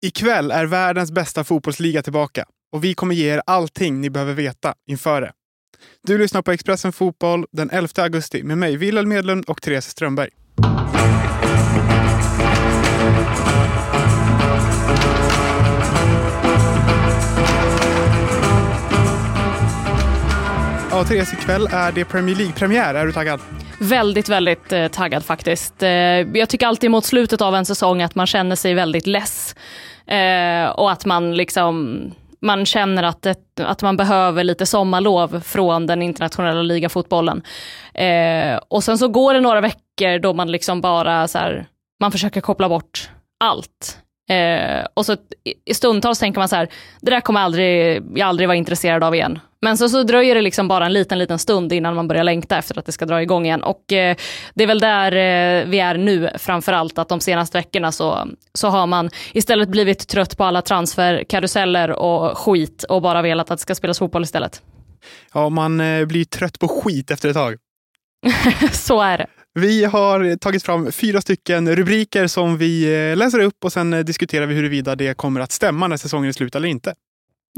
Ikväll är världens bästa fotbollsliga tillbaka och vi kommer ge er allting ni behöver veta inför det. Du lyssnar på Expressen Fotboll den 11 augusti med mig, Wilhelm Medlund och Therese Strömberg. Ja, Therese, ikväll är det Premier League-premiär. Är du taggad? Väldigt, väldigt eh, taggad faktiskt. Eh, jag tycker alltid mot slutet av en säsong att man känner sig väldigt less. Eh, och att man liksom man känner att, det, att man behöver lite sommarlov från den internationella ligafotbollen. Eh, och sen så går det några veckor då man liksom bara så här, man försöker koppla bort allt. Eh, och så i stundtals tänker man så här, det där kommer aldrig, jag aldrig vara intresserad av igen. Men så, så dröjer det liksom bara en liten, liten stund innan man börjar längta efter att det ska dra igång igen. Och eh, det är väl där eh, vi är nu framför allt, att de senaste veckorna så, så har man istället blivit trött på alla transferkaruseller och skit och bara velat att det ska spelas fotboll istället. Ja, man eh, blir trött på skit efter ett tag. så är det. Vi har tagit fram fyra stycken rubriker som vi eh, läser upp och sen eh, diskuterar vi huruvida det kommer att stämma när säsongen är slut eller inte.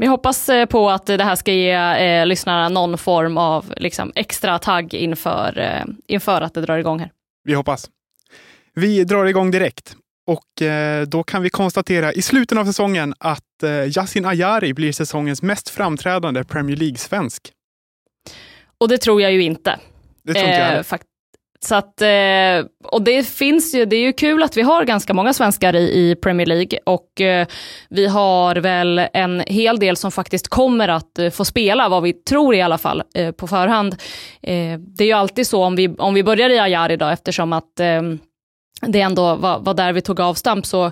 Vi hoppas eh, på att det här ska ge eh, lyssnarna någon form av liksom, extra tagg inför, eh, inför att det drar igång här. Vi hoppas. Vi drar igång direkt och eh, då kan vi konstatera i slutet av säsongen att eh, Yasin Ayari blir säsongens mest framträdande Premier League-svensk. Och det tror jag ju inte. Det tror inte jag heller. Så att, eh, och det finns ju, det är ju kul att vi har ganska många svenskar i, i Premier League och eh, vi har väl en hel del som faktiskt kommer att eh, få spela, vad vi tror i alla fall, på förhand. Det är ju alltid så om vi, om vi börjar i Ayar idag eftersom att det ändå var, var där vi tog avstamp så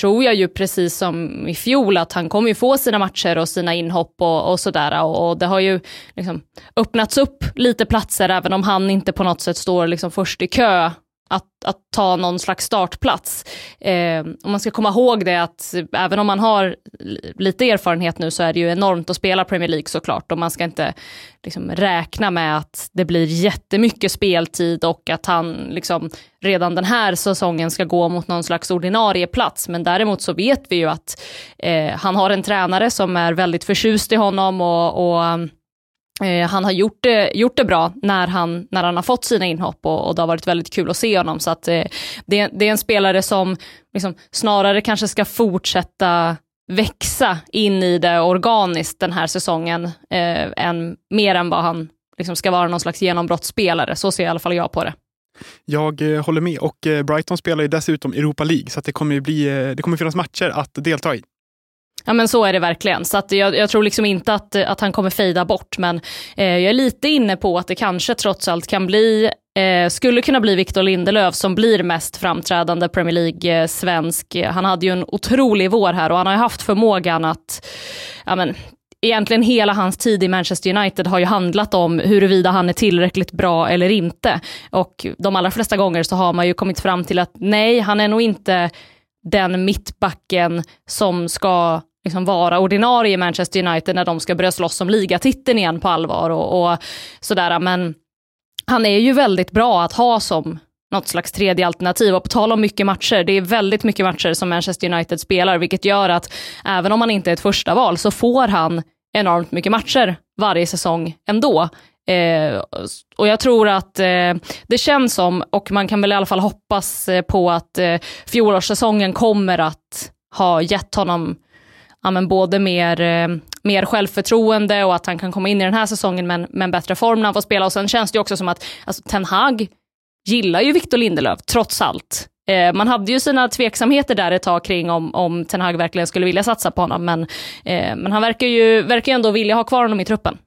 tror jag ju precis som i fjol att han kommer ju få sina matcher och sina inhopp och, och sådär. Och, och, det har ju liksom öppnats upp lite platser även om han inte på något sätt står liksom först i kö att, att ta någon slags startplats. Eh, och man ska komma ihåg det att även om man har lite erfarenhet nu så är det ju enormt att spela Premier League såklart och man ska inte liksom, räkna med att det blir jättemycket speltid och att han liksom, redan den här säsongen ska gå mot någon slags ordinarie plats. Men däremot så vet vi ju att eh, han har en tränare som är väldigt förtjust i honom och, och Eh, han har gjort det, gjort det bra när han, när han har fått sina inhopp och, och det har varit väldigt kul att se honom. Så att, eh, det, det, är en spelare som liksom, snarare kanske ska fortsätta växa in i det organiskt den här säsongen, eh, än, mer än vad han liksom, ska vara någon slags genombrottsspelare. Så ser i alla fall jag på det. Jag eh, håller med och eh, Brighton spelar ju dessutom Europa League så att det kommer, bli, eh, det kommer finnas matcher att delta i. Ja men så är det verkligen. Så att jag, jag tror liksom inte att, att han kommer fejda bort, men eh, jag är lite inne på att det kanske trots allt kan bli Eh, skulle kunna bli Victor Lindelöf som blir mest framträdande Premier League-svensk. Eh, han hade ju en otrolig vår här och han har ju haft förmågan att, ja men, egentligen hela hans tid i Manchester United har ju handlat om huruvida han är tillräckligt bra eller inte. Och de allra flesta gånger så har man ju kommit fram till att nej, han är nog inte den mittbacken som ska liksom vara ordinarie i Manchester United när de ska börja slåss om ligatiteln igen på allvar och, och sådär. Men han är ju väldigt bra att ha som något slags tredje alternativ. Och på tal om mycket matcher, det är väldigt mycket matcher som Manchester United spelar, vilket gör att även om han inte är ett första val så får han enormt mycket matcher varje säsong ändå. Eh, och jag tror att eh, det känns som, och man kan väl i alla fall hoppas eh, på att eh, fjolårssäsongen kommer att ha gett honom ja, men både mer, eh, mer självförtroende och att han kan komma in i den här säsongen med, med en bättre form när han får spela. Och sen känns det också som att alltså, Ten Hag gillar ju Victor Lindelöf, trots allt. Eh, man hade ju sina tveksamheter där ett tag kring om, om Ten Hag verkligen skulle vilja satsa på honom, men, eh, men han verkar ju verkar ändå vilja ha kvar honom i truppen.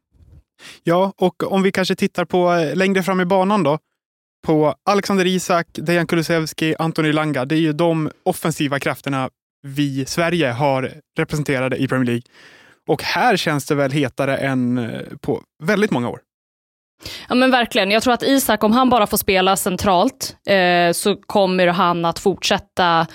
Ja, och om vi kanske tittar på eh, längre fram i banan då, på Alexander Isak, Dejan Kulusevski, Antoni Langa. Det är ju de offensiva krafterna vi Sverige har representerade i Premier League. Och här känns det väl hetare än eh, på väldigt många år. Ja men verkligen. Jag tror att Isak, om han bara får spela centralt, eh, så kommer han att fortsätta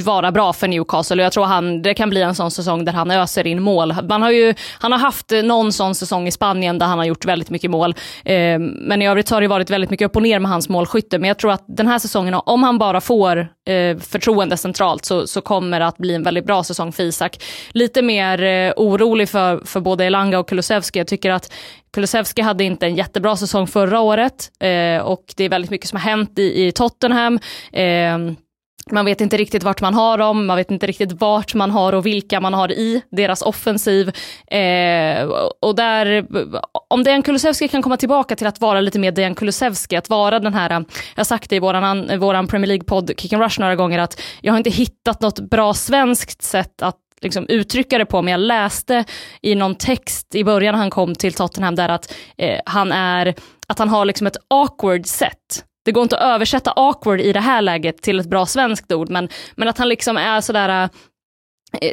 vara bra för Newcastle och jag tror han, det kan bli en sån säsong där han öser in mål. Man har ju, han har haft någon sån säsong i Spanien där han har gjort väldigt mycket mål. Eh, men i övrigt har det varit väldigt mycket upp och ner med hans målskytte. Men jag tror att den här säsongen, om han bara får eh, förtroende centralt så, så kommer det att bli en väldigt bra säsong för Isak. Lite mer eh, orolig för, för både Elanga och Kulusevski. Jag tycker att Kulusevski hade inte en jättebra säsong förra året eh, och det är väldigt mycket som har hänt i, i Tottenham. Eh, man vet inte riktigt vart man har dem, man vet inte riktigt vart man har och vilka man har i deras offensiv. Eh, och där, om Dejan Kulusevski kan komma tillbaka till att vara lite mer Dejan Kulusevski, att vara den här, jag har sagt det i våran, våran Premier League-podd Kick and Rush några gånger, att jag har inte hittat något bra svenskt sätt att liksom uttrycka det på, men jag läste i någon text i början när han kom till Tottenham där att eh, han är, att han har liksom ett awkward sätt det går inte att översätta awkward i det här läget till ett bra svenskt ord, men, men att han liksom är sådär eh,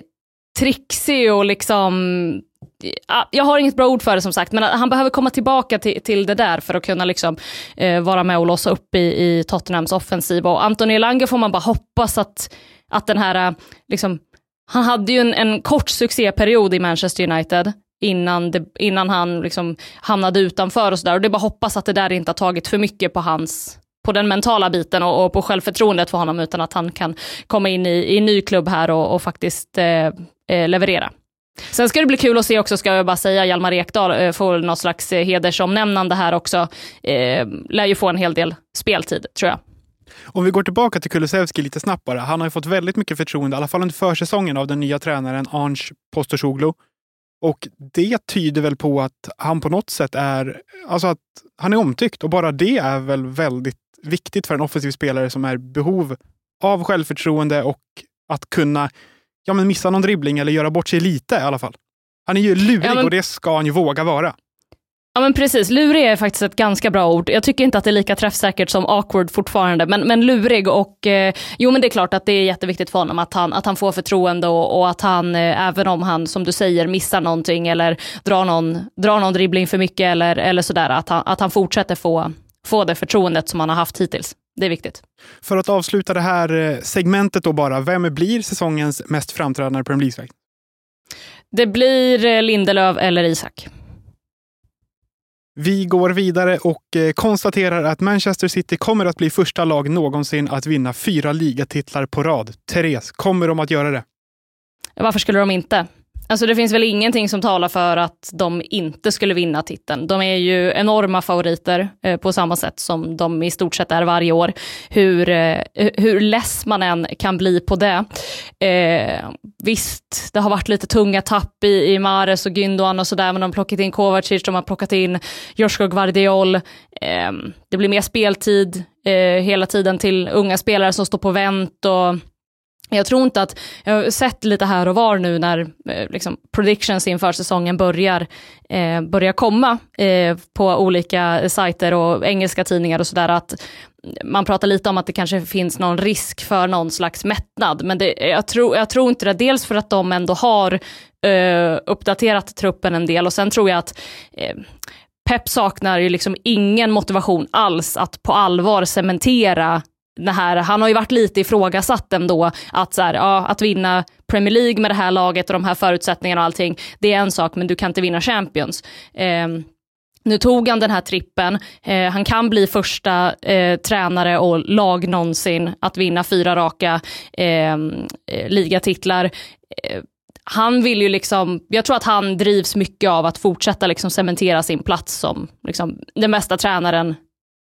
trixig och liksom jag har inget bra ord för det som sagt, men han behöver komma tillbaka till, till det där för att kunna liksom, eh, vara med och låsa upp i, i Tottenhams offensiv. Och Anthony Lange får man bara hoppas att, att den här, eh, liksom, han hade ju en, en kort succéperiod i Manchester United, innan, det, innan han liksom hamnade utanför och sådär. Och det är bara hoppas att det där inte har tagit för mycket på hans på den mentala biten och, och på självförtroendet för honom, utan att han kan komma in i, i ny klubb här och, och faktiskt eh, eh leverera. Sen ska det bli kul att se också, ska jag bara säga, Hjalmar Ekdal eh, får något slags eh, hedersomnämnande här också. Eh, lär ju få en hel del speltid, tror jag. Om vi går tillbaka till Kulusevski lite snabbt bara. Han har ju fått väldigt mycket förtroende, i alla fall under försäsongen, av den nya tränaren Ange Postosoglu. Och det tyder väl på att han på något sätt är, alltså att han är omtyckt och bara det är väl väldigt viktigt för en offensiv spelare som är behov av självförtroende och att kunna ja, men missa någon dribbling eller göra bort sig lite i alla fall. Han är ju lurig ja, men... och det ska han ju våga vara. Ja men precis, lurig är faktiskt ett ganska bra ord. Jag tycker inte att det är lika träffsäkert som awkward fortfarande, men, men lurig och eh, jo men det är klart att det är jätteviktigt för honom att han, att han får förtroende och, och att han, eh, även om han som du säger missar någonting eller drar någon, drar någon dribbling för mycket eller, eller sådär, att han, att han fortsätter få, få det förtroendet som han har haft hittills. Det är viktigt. För att avsluta det här eh, segmentet då bara, vem blir säsongens mest framträdande Premier League? Det blir eh, Lindelöf eller Isak. Vi går vidare och eh, konstaterar att Manchester City kommer att bli första lag någonsin att vinna fyra ligatitlar på rad. Therese, kommer de att göra det? Varför skulle de inte? Alltså det finns väl ingenting som talar för att de inte skulle vinna titeln. De är ju enorma favoriter eh, på samma sätt som de i stort sett är varje år. Hur, eh, hur less man än kan bli på det. Eh, visst, det har varit lite tunga tapp i, i Mares och Gündogan och sådär, men de har plockat in Kovacic, de har plockat in Josko Guardiol. Eh, det blir mer speltid eh, hela tiden till unga spelare som står på vänt och jag tror inte att, jag har sett lite här och var nu när eh, liksom, predictions inför säsongen börjar, eh, börjar komma eh, på olika sajter och engelska tidningar och sådär, att man pratar lite om att det kanske finns någon risk för någon slags mättnad, men det, jag, tror, jag tror inte det, dels för att de ändå har eh, uppdaterat truppen en del och sen tror jag att eh, Pep saknar ju liksom ingen motivation alls att på allvar cementera här, han har ju varit lite ifrågasatt ändå, att, så här, ja, att vinna Premier League med det här laget och de här förutsättningarna och allting, det är en sak, men du kan inte vinna Champions. Eh, nu tog han den här trippen, eh, han kan bli första eh, tränare och lag någonsin att vinna fyra raka ehm, eh, ligatitlar eh, han vill ju liksom, jag tror att han drivs mycket av att fortsätta liksom cementera sin plats som liksom, den bästa tränaren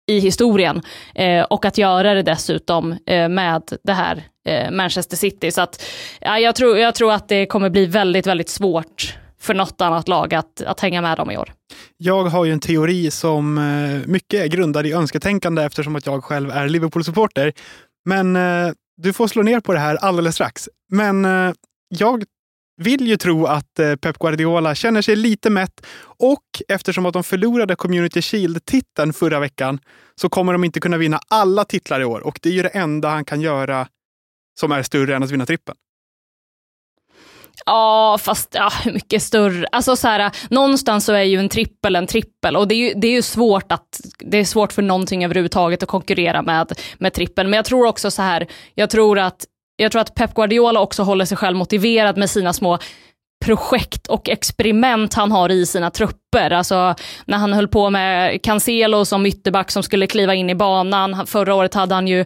i historien. Eh, och att göra det dessutom eh, med det här eh, Manchester City. Så att, ja, jag, tror, jag tror att det kommer bli väldigt, väldigt svårt för något annat lag att, att hänga med dem i år. Jag har ju en teori som eh, mycket är grundad i önsketänkande eftersom att jag själv är Liverpool-supporter. Men eh, du får slå ner på det här alldeles strax. Men eh, jag vill ju tro att eh, Pep Guardiola känner sig lite mätt och eftersom att de förlorade Community Shield-titeln förra veckan så kommer de inte kunna vinna alla titlar i år och det är ju det enda han kan göra som är större än att vinna trippen. Ja, fast ja, hur mycket större? Alltså så här, någonstans så är ju en trippel en trippel och det är ju, det är ju svårt att, det är svårt för någonting överhuvudtaget att konkurrera med, med trippeln. Men jag tror också så här, jag tror att jag tror att Pep Guardiola också håller sig själv motiverad med sina små projekt och experiment han har i sina trupper. Alltså när han höll på med Cancelo som ytterback som skulle kliva in i banan. Förra året hade han ju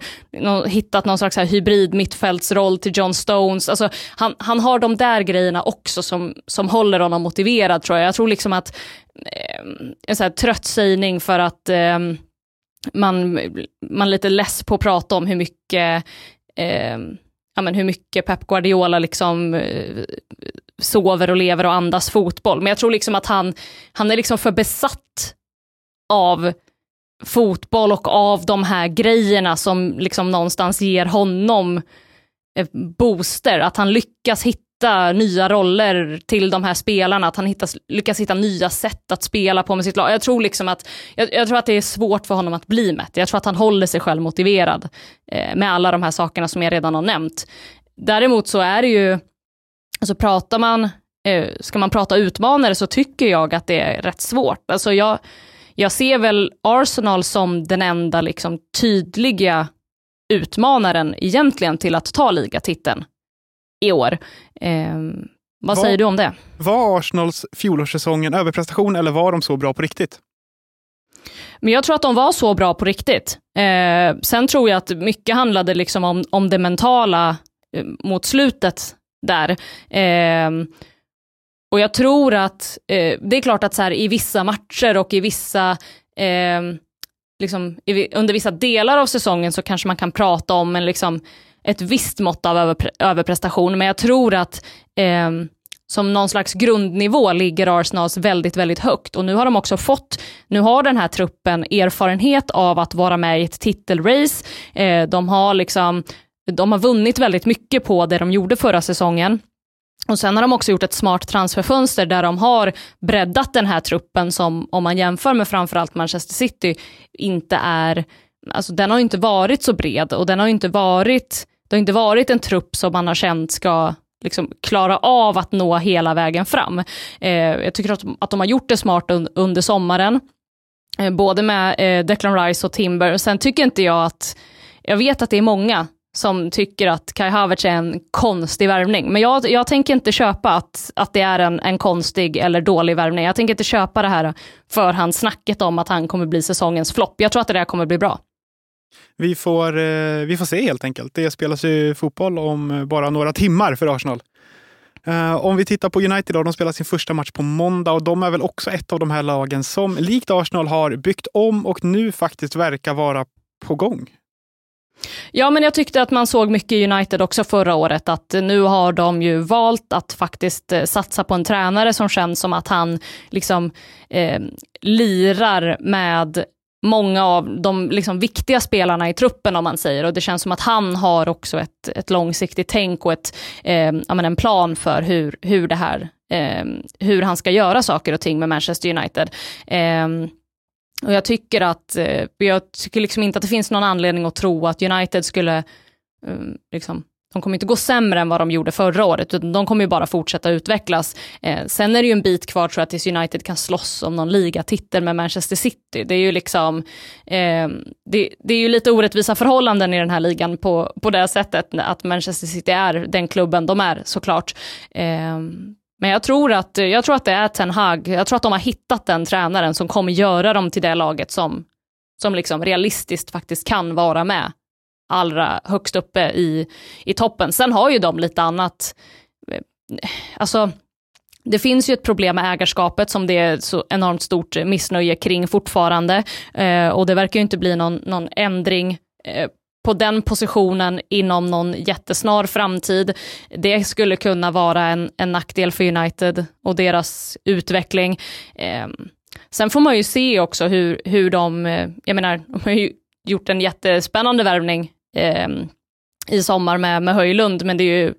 hittat någon slags hybrid mittfältsroll till John Stones. Alltså, han, han har de där grejerna också som, som håller honom motiverad tror jag. Jag tror liksom att, eh, en så här trött sägning för att eh, man, man är lite less på att prata om hur mycket eh, ja, men hur mycket Pep Guardiola liksom eh, sover och lever och andas fotboll. Men jag tror liksom att han, han är liksom för besatt av fotboll och av de här grejerna som liksom någonstans ger honom eh, booster, att han lyckas hitta nya roller till de här spelarna, att han hittas, lyckas hitta nya sätt att spela på med sitt lag. Jag tror, liksom att, jag, jag tror att det är svårt för honom att bli mätt. Jag tror att han håller sig själv motiverad eh, med alla de här sakerna som jag redan har nämnt. Däremot så är det ju, alltså pratar man, eh, ska man prata utmanare så tycker jag att det är rätt svårt. Alltså jag, jag ser väl Arsenal som den enda liksom tydliga utmanaren egentligen till att ta ligatiteln i år. Eh, vad var, säger du om det? Var Arsenals fjolårssäsong en överprestation eller var de så bra på riktigt? Men jag tror att de var så bra på riktigt. Eh, sen tror jag att mycket handlade liksom om, om det mentala eh, mot slutet där. Eh, och jag tror att, eh, det är klart att så här, i vissa matcher och i vissa ehm, liksom, i, under vissa delar av säsongen så kanske man kan prata om en liksom, ett visst mått av överpre överprestation, men jag tror att eh, som någon slags grundnivå ligger Arsenals väldigt, väldigt högt. Och nu har de också fått, nu har den här truppen erfarenhet av att vara med i ett titelrace. Eh, de har liksom, de har vunnit väldigt mycket på det de gjorde förra säsongen. Och sen har de också gjort ett smart transferfönster där de har breddat den här truppen som, om man jämför med framförallt Manchester City, inte är, alltså den har inte varit så bred och den har inte varit det har inte varit en trupp som man har känt ska liksom klara av att nå hela vägen fram. Eh, jag tycker att, att de har gjort det smart un, under sommaren, eh, både med eh, Declan Rice och Timber. Sen tycker inte jag att, jag vet att det är många som tycker att Kai Havertz är en konstig värvning. Men jag, jag tänker inte köpa att, att det är en, en konstig eller dålig värvning. Jag tänker inte köpa det här förhandssnacket om att han kommer bli säsongens flopp. Jag tror att det där kommer bli bra. Vi får, eh, vi får se helt enkelt. Det spelas ju fotboll om eh, bara några timmar för Arsenal. Eh, om vi tittar på United, då, de spelar sin första match på måndag och de är väl också ett av de här lagen som likt Arsenal har byggt om och nu faktiskt verkar vara på gång. Ja, men jag tyckte att man såg mycket i United också förra året, att nu har de ju valt att faktiskt satsa på en tränare som känns som att han liksom eh, lirar med många av de liksom viktiga spelarna i truppen om man säger och det känns som att han har också ett, ett långsiktigt tänk och ett, eh, en plan för hur, hur det här, eh, hur han ska göra saker och ting med Manchester United. Eh, och jag tycker att, eh, jag tycker liksom inte att det finns någon anledning att tro att United skulle eh, liksom de kommer inte gå sämre än vad de gjorde förra året, utan de kommer ju bara fortsätta utvecklas. Eh, sen är det ju en bit kvar tror jag tills United kan slåss om någon ligatitel med Manchester City. Det är ju liksom, eh, det, det, är ju lite orättvisa förhållanden i den här ligan på, på det sättet, att Manchester City är den klubben de är såklart. Eh, men jag tror, att, jag tror att det är Ten Hag, jag tror att de har hittat den tränaren som kommer göra dem till det laget som, som liksom realistiskt faktiskt kan vara med allra högst uppe i, i toppen. Sen har ju de lite annat, alltså det finns ju ett problem med ägarskapet som det är så enormt stort missnöje kring fortfarande. Eh, och det verkar ju inte bli någon, någon ändring eh, på den positionen inom någon jättesnar framtid. Det skulle kunna vara en, en nackdel för United och deras utveckling. Eh, sen får man ju se också hur, hur de, eh, jag menar, de har ju gjort en jättespännande värvning eh, i sommar med, med Höjlund, men det är ju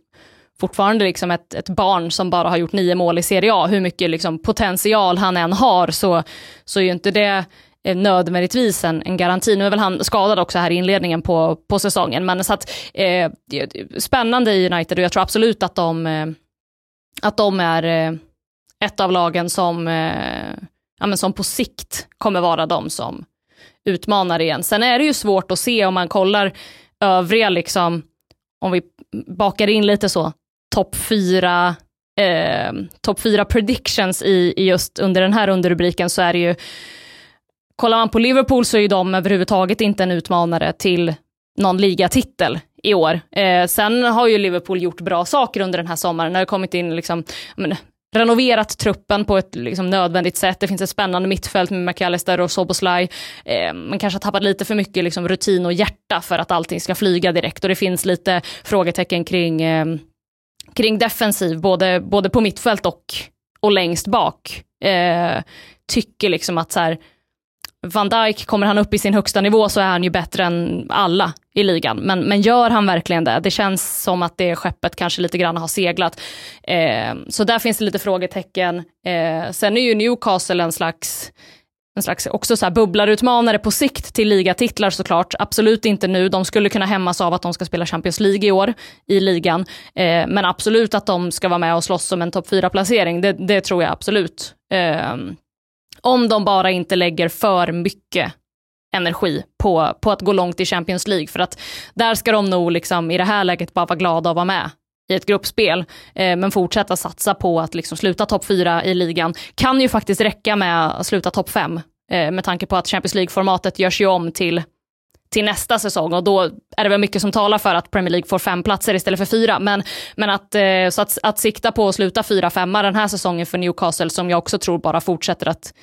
fortfarande liksom ett, ett barn som bara har gjort nio mål i Serie A. Hur mycket liksom potential han än har så, så är ju inte det eh, nödvändigtvis en, en garanti. Nu är väl han skadad också här i inledningen på, på säsongen, men så att, eh, spännande i United och jag tror absolut att de, eh, att de är eh, ett av lagen som, eh, ja, men som på sikt kommer vara de som utmanar igen. Sen är det ju svårt att se om man kollar övriga liksom om vi bakar in lite så, topp fyra eh, topp fyra predictions i, i just under den här underrubriken så är det ju, kollar man på Liverpool så är ju de överhuvudtaget inte en utmanare till någon ligatitel i år. Eh, sen har ju Liverpool gjort bra saker under den här sommaren. Det har kommit in liksom, men, renoverat truppen på ett liksom, nödvändigt sätt. Det finns ett spännande mittfält med McAllister och Soboslaj. Eh, man kanske har tappat lite för mycket liksom, rutin och hjärta för att allting ska flyga direkt och det finns lite frågetecken kring, eh, kring defensiv, både, både på mittfält och, och längst bak. Eh, tycker liksom att så här, Van Dijk, kommer han upp i sin högsta nivå så är han ju bättre än alla i ligan. Men, men gör han verkligen det? Det känns som att det skeppet kanske lite grann har seglat. Eh, så där finns det lite frågetecken. Eh, sen är ju Newcastle en slags en slags också så här bubblarutmanare på sikt till ligatitlar såklart. Absolut inte nu. De skulle kunna hämmas av att de ska spela Champions League i år i ligan. Eh, men absolut att de ska vara med och slåss om en topp 4-placering. Det, det, tror jag absolut. Eh, om de bara inte lägger för mycket energi på, på att gå långt i Champions League. För att där ska de nog liksom, i det här läget bara vara glada att vara med i ett gruppspel, eh, men fortsätta satsa på att liksom sluta topp fyra i ligan. Kan ju faktiskt räcka med att sluta topp fem, eh, med tanke på att Champions League-formatet görs ju om till till nästa säsong och då är det väl mycket som talar för att Premier League får fem platser istället för fyra. Men, men att, eh, så att, att sikta på att sluta fyra, femma den här säsongen för Newcastle som jag också tror bara fortsätter att,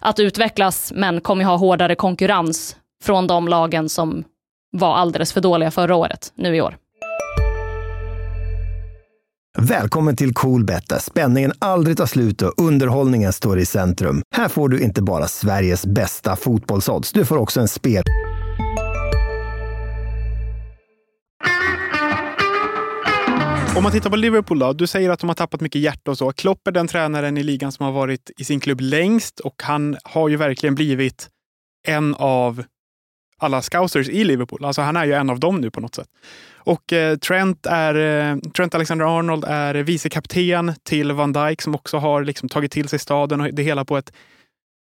att utvecklas men kommer ha hårdare konkurrens från de lagen som var alldeles för dåliga förra året, nu i år. Välkommen till Coolbet där spänningen aldrig tar slut och underhållningen står i centrum. Här får du inte bara Sveriges bästa fotbollsodds, du får också en spel... Om man tittar på Liverpool då, du säger att de har tappat mycket hjärta och så. Klopp är den tränaren i ligan som har varit i sin klubb längst och han har ju verkligen blivit en av alla scousers i Liverpool. Alltså han är ju en av dem nu på något sätt. Och eh, Trent, är, eh, Trent Alexander-Arnold är vicekapten till Van Dijk som också har liksom tagit till sig staden och det hela på ett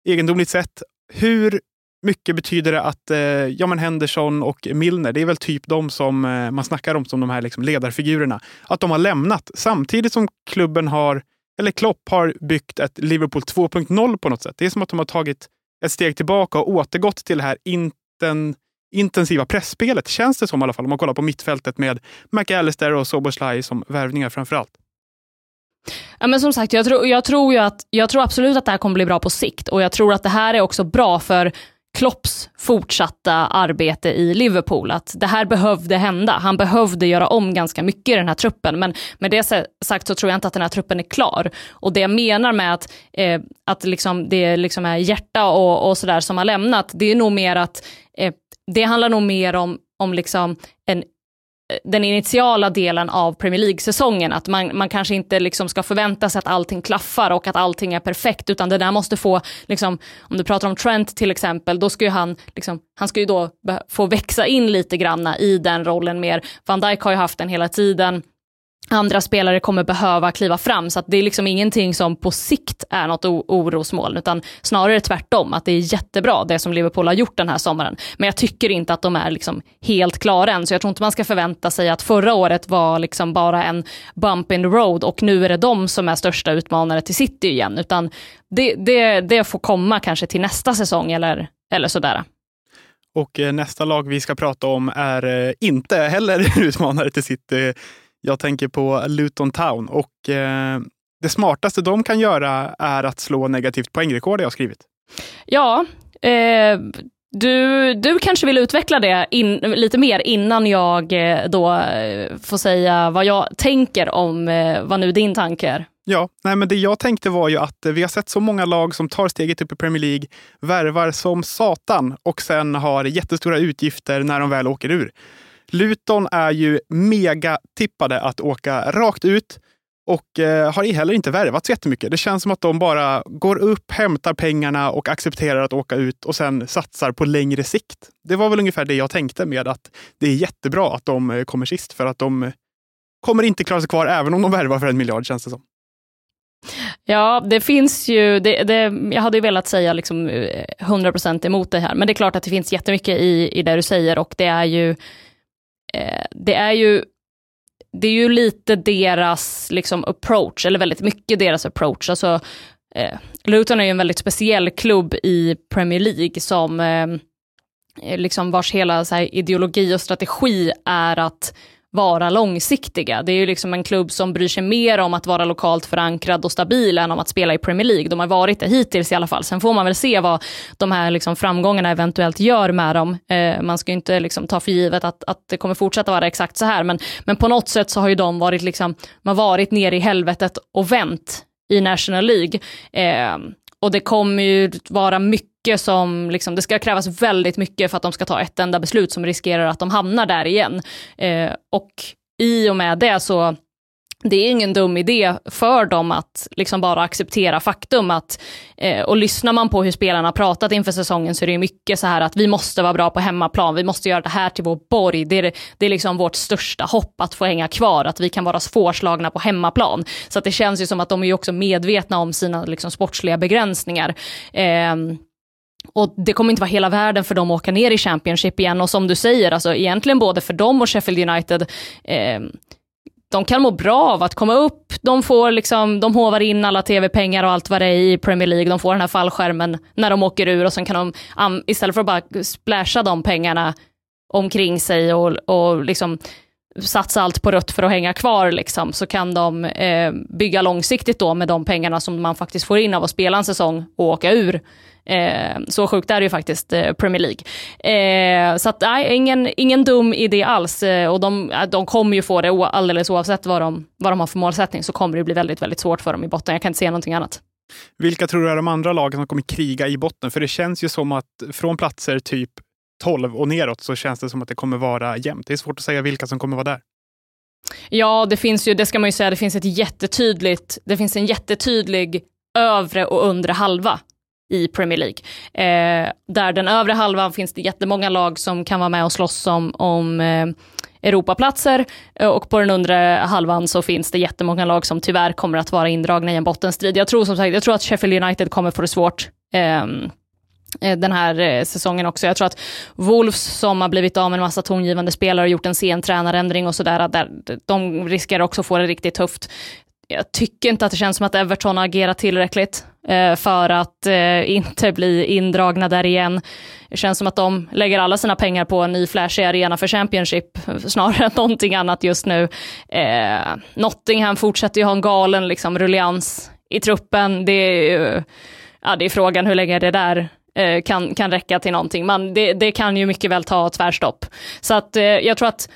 egendomligt sätt. Hur mycket betyder det att eh, ja, men Henderson och Milner, det är väl typ de som eh, man snackar om som de här liksom ledarfigurerna, att de har lämnat samtidigt som klubben har, eller Klopp har byggt ett Liverpool 2.0 på något sätt. Det är som att de har tagit ett steg tillbaka och återgått till det här inten, intensiva pressspelet, känns det som i alla fall, om man kollar på mittfältet med McAllister och Soboslaj som värvningar framför allt. Ja, men som sagt, jag tror, jag, tror ju att, jag tror absolut att det här kommer bli bra på sikt och jag tror att det här är också bra för Klopps fortsatta arbete i Liverpool. Att det här behövde hända. Han behövde göra om ganska mycket i den här truppen. Men med det sagt så tror jag inte att den här truppen är klar. Och det jag menar med att, eh, att liksom det liksom är hjärta och, och sådär som har lämnat, det är nog mer att eh, det handlar nog mer om, om liksom en den initiala delen av Premier League-säsongen, att man, man kanske inte liksom ska förvänta sig att allting klaffar och att allting är perfekt, utan det där måste få, liksom, om du pratar om Trent till exempel, då ska ju han, liksom, han ska ju då få växa in lite granna i den rollen mer. Van Dijk har ju haft den hela tiden, andra spelare kommer behöva kliva fram. Så att det är liksom ingenting som på sikt är något orosmoln, utan snarare tvärtom, att det är jättebra det som Liverpool har gjort den här sommaren. Men jag tycker inte att de är liksom helt klara än, så jag tror inte man ska förvänta sig att förra året var liksom bara en bump in the road och nu är det de som är största utmanare till City igen, utan det, det, det får komma kanske till nästa säsong eller, eller sådär. Och eh, nästa lag vi ska prata om är eh, inte heller utmanare till City. Jag tänker på Luton Town och eh, det smartaste de kan göra är att slå negativt poängrekord jag skrivit. Ja, eh, du, du kanske vill utveckla det in, lite mer innan jag eh, då eh, får säga vad jag tänker om eh, vad nu din tanke är. Ja, nej men det jag tänkte var ju att vi har sett så många lag som tar steget upp i Premier League, värvar som satan och sen har jättestora utgifter när de väl åker ur. Luton är ju mega tippade att åka rakt ut och eh, har heller inte värvat så jättemycket. Det känns som att de bara går upp, hämtar pengarna och accepterar att åka ut och sen satsar på längre sikt. Det var väl ungefär det jag tänkte med att det är jättebra att de eh, kommer sist för att de kommer inte klara sig kvar även om de värvar för en miljard känns det som. Ja, det finns ju, det, det, jag hade ju velat säga liksom eh, 100% emot det här, men det är klart att det finns jättemycket i, i det du säger och det är ju Eh, det är ju det är ju lite deras liksom, approach, eller väldigt mycket deras approach. Alltså, eh, Luton är ju en väldigt speciell klubb i Premier League som eh, liksom vars hela så här, ideologi och strategi är att vara långsiktiga. Det är ju liksom en klubb som bryr sig mer om att vara lokalt förankrad och stabil än om att spela i Premier League. De har varit det hittills i alla fall. Sen får man väl se vad de här liksom framgångarna eventuellt gör med dem. Eh, man ska inte liksom ta för givet att, att det kommer fortsätta vara exakt så här, men, men på något sätt så har ju de varit, liksom, man varit nere i helvetet och vänt i National League. Eh, och det kommer ju vara mycket som, liksom, det ska krävas väldigt mycket för att de ska ta ett enda beslut som riskerar att de hamnar där igen. Eh, och i och med det så det är ingen dum idé för dem att liksom bara acceptera faktum att, eh, och lyssnar man på hur spelarna pratat inför säsongen så är det mycket så här att vi måste vara bra på hemmaplan, vi måste göra det här till vår borg, det är, det är liksom vårt största hopp att få hänga kvar, att vi kan vara svårslagna på hemmaplan. Så att det känns ju som att de är också medvetna om sina liksom, sportsliga begränsningar. Eh, och det kommer inte vara hela världen för dem att åka ner i Championship igen. Och som du säger, alltså egentligen både för dem och Sheffield United eh, de kan må bra av att komma upp, de får liksom, de hovar in alla tv-pengar och allt vad det är i Premier League, de får den här fallskärmen när de åker ur och sen kan de, istället för att bara splasha de pengarna omkring sig och, och liksom satsa allt på rött för att hänga kvar, liksom, så kan de eh, bygga långsiktigt då med de pengarna som man faktiskt får in av att spela en säsong och åka ur. Eh, så sjukt är det ju faktiskt eh, Premier League. Eh, så att nej, ingen, ingen dum idé alls. Eh, och de, de kommer ju få det alldeles oavsett vad de, vad de har för målsättning så kommer det bli väldigt, väldigt svårt för dem i botten. Jag kan inte se någonting annat. Vilka tror du är de andra lagen som kommer kriga i botten? För det känns ju som att från platser typ 12 och neråt så känns det som att det kommer vara jämnt. Det är svårt att säga vilka som kommer vara där. Ja, det finns ju, det ska man ju säga, det finns ett jättetydligt, det finns en jättetydlig övre och undre halva i Premier League. Eh, där den övre halvan finns det jättemånga lag som kan vara med och slåss om, om eh, Europaplatser eh, och på den undre halvan så finns det jättemånga lag som tyvärr kommer att vara indragna i en bottenstrid. Jag tror som sagt, jag tror att Sheffield United kommer få det svårt eh, eh den här eh, säsongen också. Jag tror att Wolves som har blivit av med en massa tongivande spelare och gjort en sen tränarändring och sådär, de riskerar också få det riktigt tufft jag tycker inte att det känns som att Everton har agerat tillräckligt Eh, för att eh, inte bli indragna där igen. Det känns som att de lägger alla sina pengar på en ny flashig arena för Championship snarare än någonting annat just nu. Eh, Nottingham fortsätter ju ha en galen liksom, rullians i truppen. Det är, ja, det är frågan hur länge det där kan, kan räcka till någonting. Man, det, det kan ju mycket väl ta tvärstopp. Så att jag tror att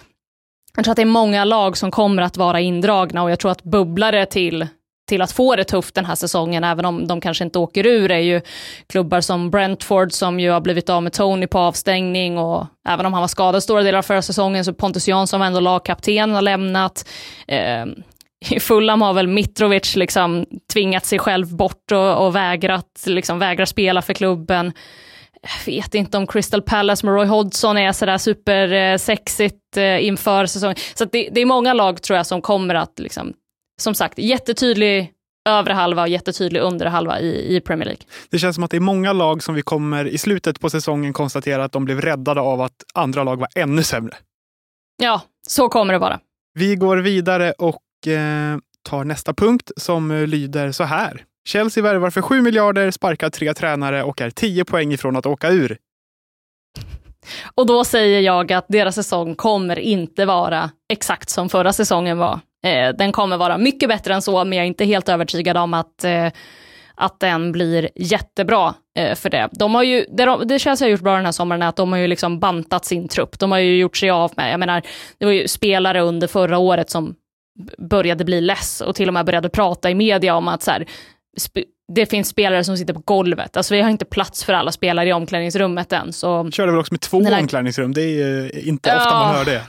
jag tror att det är många lag som kommer att vara indragna och jag tror att bubblare till till att få det tufft den här säsongen, även om de kanske inte åker ur, är ju klubbar som Brentford som ju har blivit av med Tony på avstängning och även om han var skadad stora delar av förra säsongen så Pontus Jansson var ändå lagkapten har lämnat. Eh, i Fulham har väl Mitrovic liksom tvingat sig själv bort och, och vägrat, liksom vägrar spela för klubben jag vet inte om Crystal Palace med Roy Hodgson är sådär supersexigt eh, inför säsongen. Så det, det, är många lag tror jag som kommer att, liksom, som sagt, jättetydlig övre halva och jättetydlig undre halva i, i Premier League. Det känns som att det är många lag som vi kommer i slutet på säsongen konstatera att de blev räddade av att andra lag var ännu sämre. Ja, så kommer det vara. Vi går vidare och eh, tar nästa punkt som lyder så här. Chelsea värvar för 7 miljarder, sparkar tre tränare och är 10 poäng ifrån att åka ur. Och då säger jag att deras säsong kommer inte vara exakt som förra säsongen var. Eh, den kommer vara mycket bättre än så, men jag är inte helt övertygad om att, eh, att den blir jättebra eh, för det. De har ju, det, de, det känns jag har gjort bra den här sommaren är att de har ju liksom bantat sin trupp. De har ju gjort sig av med, jag menar, det var ju spelare under förra året som började bli less och till och med började prata i media om att så här, det finns spelare som sitter på golvet. Alltså vi har inte plats för alla spelare i omklädningsrummet än. Så... Körde väl också med två här... omklädningsrum, det är inte ja. ofta man hör det.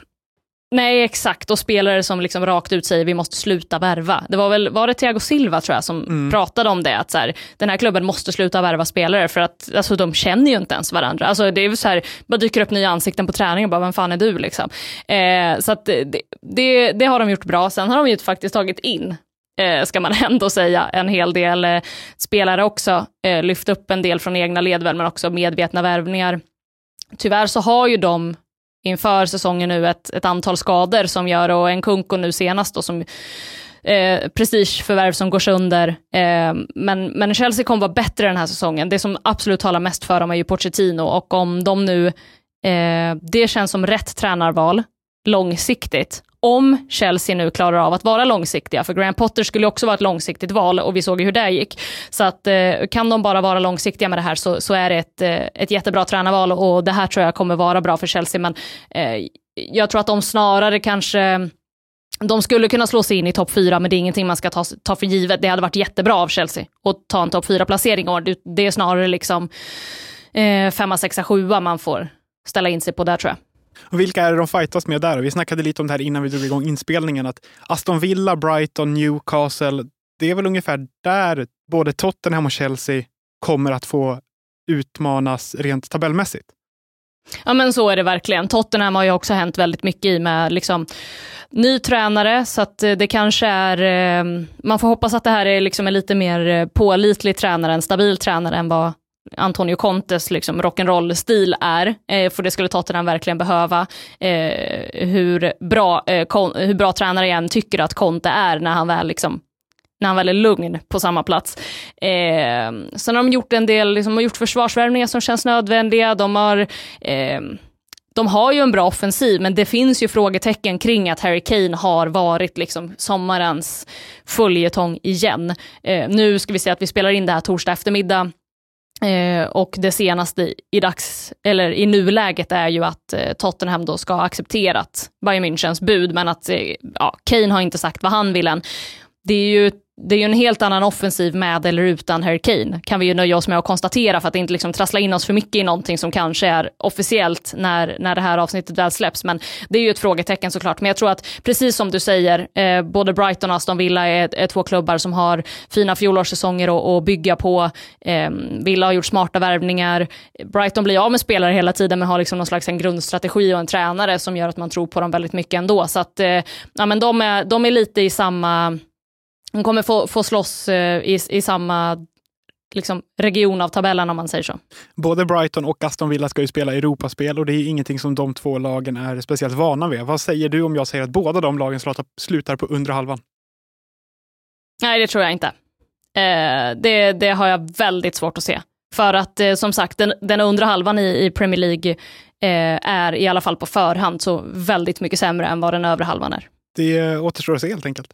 Nej, exakt. Och spelare som liksom rakt ut säger vi måste sluta värva. Det var väl, var det Thiago Silva tror jag som mm. pratade om det, att så här, den här klubben måste sluta värva spelare för att alltså, de känner ju inte ens varandra. Alltså, det är så här, bara dyker upp nya ansikten på träning och bara, vem fan är du liksom? Eh, så att det, det, det, har de gjort bra. Sen har de ju faktiskt tagit in eh, ska man ändå säga, en hel del eh, spelare också. Eh, lyft upp en del från egna led, men också medvetna värvningar. Tyvärr så har ju de inför säsongen nu ett, ett antal skador som gör, och en Kunko nu senast då, som eh, prestigeförvärv som går sönder. Eh, men, men Chelsea kommer vara bättre den här säsongen. Det som absolut talar mest för dem är ju Pochettino och om de nu, eh, det känns som rätt tränarval långsiktigt. Om Chelsea nu klarar av att vara långsiktiga, för Graham Potter skulle också vara ett långsiktigt val och vi såg ju hur det gick. Så att eh, kan de bara vara långsiktiga med det här så, så är det ett, eh, ett jättebra tränarval och det här tror jag kommer vara bra för Chelsea. Men eh, jag tror att de snarare kanske de skulle kunna slå sig in i topp fyra, men det är ingenting man ska ta, ta för givet. Det hade varit jättebra av Chelsea att ta en topp fyra placering år. Det är snarare liksom eh, femma, sexa, sjua man får ställa in sig på där tror jag. Och vilka är det de fightas med där? Vi snackade lite om det här innan vi drog igång inspelningen. Att Aston Villa, Brighton, Newcastle, det är väl ungefär där både Tottenham och Chelsea kommer att få utmanas rent tabellmässigt. Ja men så är det verkligen. Tottenham har ju också hänt väldigt mycket i med liksom, ny tränare, så att eh, det kanske är, eh, man får hoppas att det här är liksom en lite mer eh, pålitlig tränare, en stabil tränare än vad Antonio Contes liksom rock'n'roll-stil är, eh, för det skulle Tottenham verkligen behöva. Eh, hur, bra, eh, hur bra tränare jag än tycker att Conte är när han väl liksom när han väl är lugn på samma plats. Eh, sen har de gjort en del, liksom, har gjort försvarsvärvningar som känns nödvändiga. De har, eh, de har ju en bra offensiv, men det finns ju frågetecken kring att Harry Kane har varit liksom sommarens följetong igen. Eh, nu ska vi se att vi spelar in det här torsdag eftermiddag. Eh, och det senaste i, dags, eller i nuläget är ju att eh, Tottenham då ska ha accepterat Bayern Münchens bud, men att eh, ja, Kane har inte sagt vad han vill än. Det är ju det är ju en helt annan offensiv med eller utan Harry Kane, kan vi ju nöja oss med att konstatera för att inte liksom trassla in oss för mycket i någonting som kanske är officiellt när, när det här avsnittet väl släpps. Men det är ju ett frågetecken såklart. Men jag tror att precis som du säger, eh, både Brighton och Aston Villa är, är två klubbar som har fina fjolårssäsonger att bygga på. Eh, Villa har gjort smarta värvningar. Brighton blir av med spelare hela tiden men har liksom någon slags en grundstrategi och en tränare som gör att man tror på dem väldigt mycket ändå. Så att, eh, ja, men de, är, de är lite i samma hon kommer få, få slåss eh, i, i samma liksom, region av tabellen om man säger så. Både Brighton och Aston Villa ska ju spela Europaspel och det är ingenting som de två lagen är speciellt vana vid. Vad säger du om jag säger att båda de lagen slutar på undre halvan? Nej, det tror jag inte. Eh, det, det har jag väldigt svårt att se. För att eh, som sagt, den, den undre halvan i, i Premier League eh, är i alla fall på förhand så väldigt mycket sämre än vad den övre halvan är. Det återstår att se helt enkelt.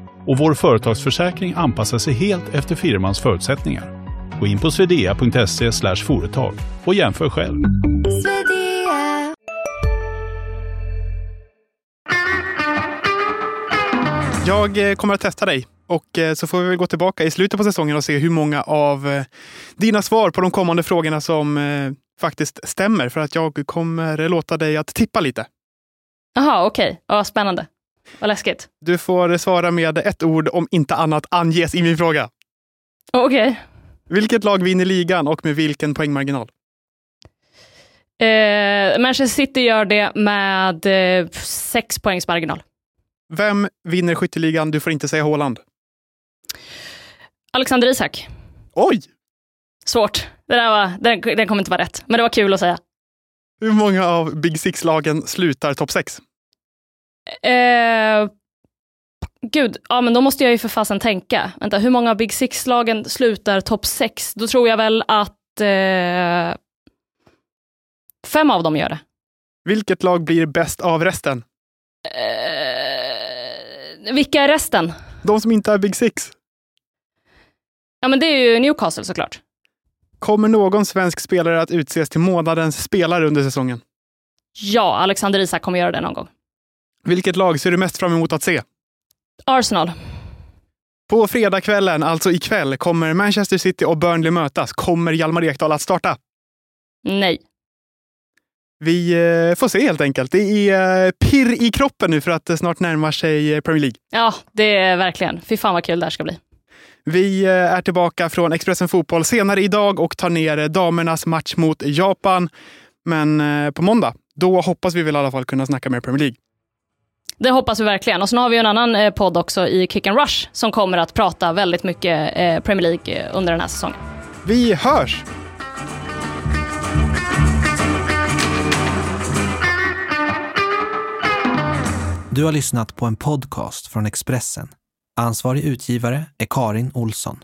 och vår företagsförsäkring anpassar sig helt efter firmans förutsättningar. Gå in på swedea.se företag och jämför själv. Jag eh, kommer att testa dig och eh, så får vi gå tillbaka i slutet på säsongen och se hur många av eh, dina svar på de kommande frågorna som faktiskt stämmer. För att jag kommer låta dig att tippa lite. Jaha, okej. Okay. Ja, spännande. Vad läskigt. Du får svara med ett ord om inte annat anges i min fråga. Okej. Okay. Vilket lag vinner ligan och med vilken poängmarginal? Eh, Manchester City gör det med eh, sex poängs marginal. Vem vinner skytteligan? Du får inte säga Håland. Alexander Isak. Oj! Svårt. Det där var, den, den kommer inte vara rätt, men det var kul att säga. Hur många av Big Six-lagen slutar topp sex? Eh, gud, ja men då måste jag ju för fasen tänka. Vänta, hur många av Big Six-lagen slutar topp sex? Då tror jag väl att eh, fem av dem gör det. Vilket lag blir bäst av resten? Eh, vilka är resten? De som inte är Big Six. Ja, men det är ju Newcastle såklart. Kommer någon svensk spelare att utses till månadens spelare under säsongen? Ja, Alexander Isak kommer göra det någon gång. Vilket lag ser du mest fram emot att se? Arsenal. På fredagskvällen, alltså ikväll, kommer Manchester City och Burnley mötas. Kommer Hjalmar Ekdal att starta? Nej. Vi eh, får se helt enkelt. Det är eh, pirr i kroppen nu för att det snart närmar sig eh, Premier League. Ja, det är verkligen. Fy fan vad kul det här ska bli. Vi är tillbaka från Expressen Fotboll senare idag och tar ner damernas match mot Japan. Men på måndag, då hoppas vi väl i alla fall kunna snacka mer Premier League. Det hoppas vi verkligen. Och sen har vi en annan podd också i Kick and Rush som kommer att prata väldigt mycket Premier League under den här säsongen. Vi hörs! Du har lyssnat på en podcast från Expressen. Ansvarig utgivare är Karin Olsson.